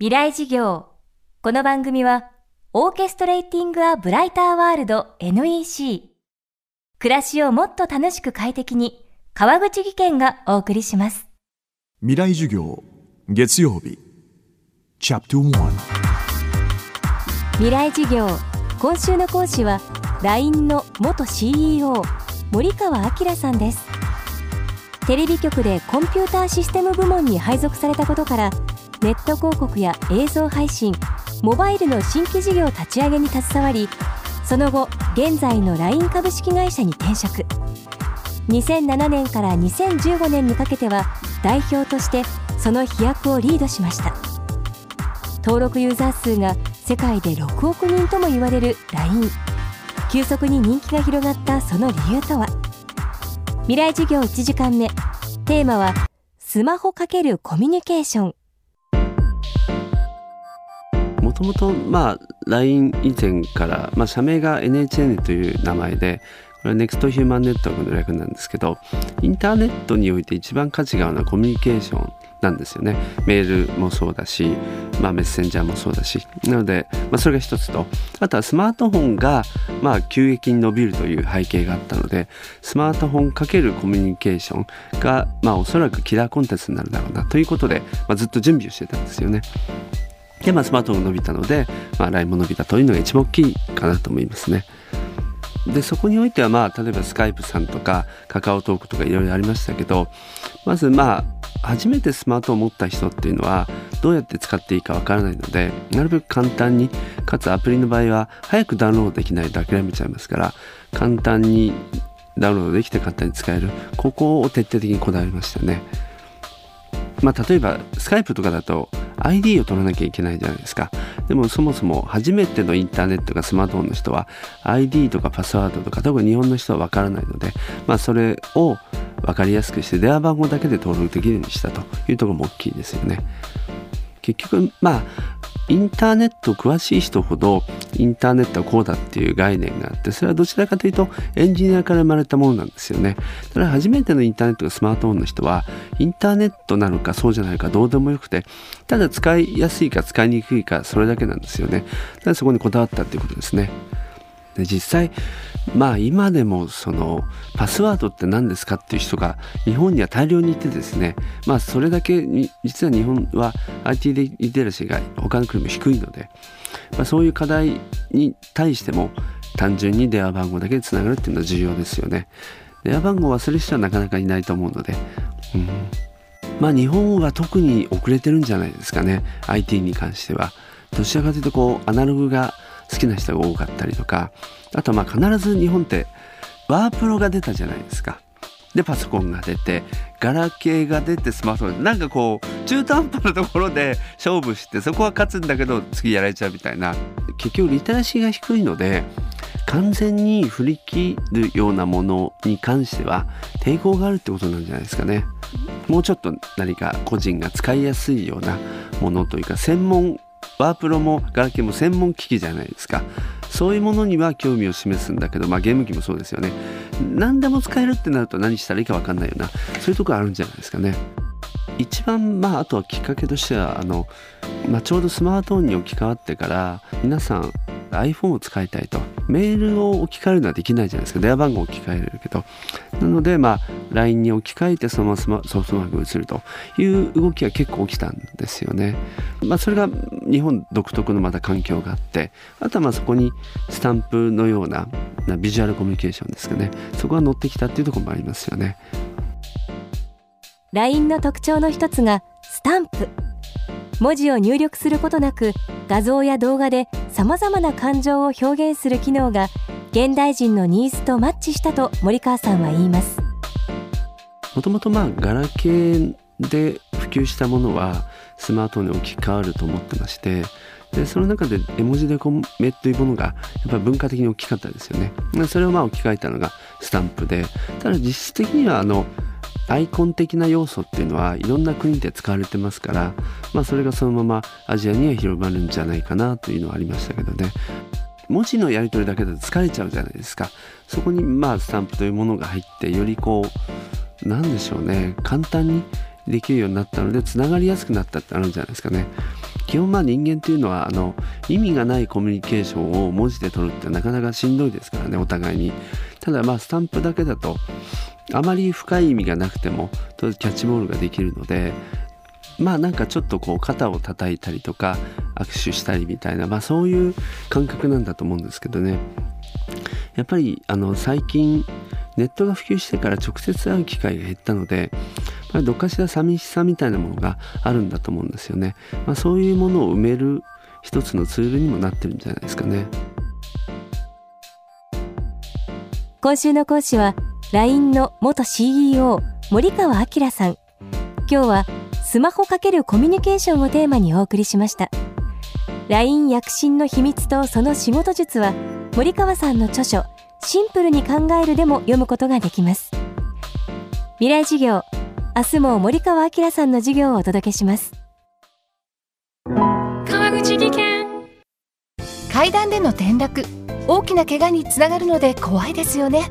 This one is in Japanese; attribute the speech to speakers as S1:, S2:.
S1: 未来事業。この番組はオーケストレーティング・ア・ブライター・ワールド NEC 暮らしをもっと楽しく快適に川口義賢がお送りします。
S2: 未来授業月曜日。チャプト1
S1: 未来事業。今週の講師は LINE の元 CEO 森川明さんです。テレビ局でコンピューターシステム部門に配属されたことからネット広告や映像配信モバイルの新規事業立ち上げに携わりその後現在の LINE 株式会社に転職。2007年から2015年にかけては代表としてその飛躍をリードしました。登録ユーザー数が世界で6億人とも言われる LINE 急速に人気が広がったその理由とは？未来事業1時間目。テーマはスマホ×コミュニケーション。
S3: ともとまあ LINE 以前から、まあ、社名が NHN という名前でこれは NEXT ヒューマンネットワークの略なんですけどインターネットにおいて一番価値があるのはコミュニケーションなんですよね。メールもそうだし、まあ、メッセンジャーもそうだし。なので、まあ、それが一つと。あとはスマートフォンが、まあ、急激に伸びるという背景があったのでスマートフォン×コミュニケーションが、まあ、おそらくキラーコンテンツになるだろうなということで、まあ、ずっと準備をしてたんですよね。で、まあ、スマートフォンが伸びたので、まあ、LINE も伸びたというのが一番大きいかなと思いますね。でそこにおいてはまあ例えばスカイプさんとかカカオトークとかいろいろありましたけどまずまあ初めてスマートフォンを持った人っていうのはどうやって使っていいかわからないのでなるべく簡単にかつアプリの場合は早くダウンロードできないと諦めちゃいますから簡単にダウンロードできて簡単に使えるここを徹底的にこだわりましたね。まあ、例えばスカイプとかだと ID を取らなきゃいけないじゃないですか。でもそもそも初めてのインターネットがスマートフォンの人は ID とかパスワードとか多分日本の人はわからないので、まあ、それを分かりやすくして電話番号だけで登録できるようにしたというところも大きいですよね。結局まあインターネット詳しい人ほどインターネットはこうだっていう概念があってそれはどちらかというとエンジニアから生まれたものなんですよね。だから初めてのインターネットがスマートフォンの人はインターネットなのかそうじゃないかどうでもよくてただ使いやすいか使いにくいかそれだけなんですよね。だからそこにこだわったっていうことですね。で実際まあ今でもそのパスワードって何ですかっていう人が日本には大量にいてですねまあそれだけ実は日本は IT リテラシーが他の国も低いので、まあ、そういう課題に対しても単純に電話番号だけでつながるっていうのは重要ですよね。電話番号を忘れる人はなかなかいないと思うので、うん、まあ日本は特に遅れてるんじゃないですかね IT に関しては。どちらかというとこうアナログが好きな人が多かったりとかあとまあ必ず日本ってワープロが出たじゃないですか。でパソコンが出てガラケーが出てスマートフォンなんかこう中途半端なところで勝負してそこは勝つんだけど次やられちゃうみたいな結局リテラシーが低いので完全に振り切るようなものに関しては抵抗があるってことなんじゃないですかね。もうちょっと何か個人が使いやすいようなものというか専門ワープロもガラケーも専門機器じゃないですか。そういうものには興味を示すんだけどまあゲーム機もそうですよね。何でも使えるってなると何したらいいか分かんないような。そういうとこあるんじゃないですかね。一番まああとはきっかけとしてはあの、まあ、ちょうどスマートフォンに置き換わってから皆さん iPhone を使いたいと。メールを置き換えるのはできないじゃないですか。電話番号を置き換えれるけど。なのでまあ LINE に置き換えてそのままソフトバンクが移ると。いう動きが結構起きたんですよね。まあそれが日本独特のまた環境があって。あとはまあそこにスタンプのようなビジュアルコミュニケーションですかね。そこが乗ってきたっていうところもありますよね。
S1: LINE の特徴の一つがスタンプ。文字を入力することなく画像や動画でさまざまな感情を表現する機能が現代人のニーズとマッチしたと森川さんは言います。
S3: もともとまあガラケーで普及したものはスマートフォンに置き換わると思ってましてでその中で絵文字でコメというものがやっぱり文化的に大きかったですよね。それをまあ置き換えたのがスタンプでただ実質的にはあのアイコン的な要素っていうのはいろんな国で使われてますから、まあ、それがそのままアジアには広まるんじゃないかなというのはありましたけどね。文字のやり取りだけだと疲れちゃうじゃないですか。そこにまあスタンプというものが入ってよりこうなんでしょうね。簡単にできるようになったのでつながりやすくなったってあるんじゃないですかね。基本まあ人間っていうのはあの意味がないコミュニケーションを文字で取るってなかなかしんどいですからねお互いに。ただまあスタンプだけだとあまり深い意味がなくてもキャッチボールができるのでまあなんかちょっとこう肩を叩いたりとか握手したりみたいな、まあ、そういう感覚なんだと思うんですけどね。やっぱりあの最近ネットが普及してから直接会う機会が減ったので、まあ、どっかしら寂しさみたいなものがあるんだと思うんですよね、まあ、そういうものを埋める一つのツールにもなってるんじゃないですかね。
S1: 今週の講師は LINE の元 CEO 森川明さん。今日はスマホ×コミュニケーションをテーマにお送りしました。LINE 躍進の秘密とその仕事術は森川さんの著書シンプルに考えるでも読むことができます。未来授業明日も森川明さんの授業をお届けします。
S4: 川口技研。階段での転落大きな怪我につながるので怖いですよね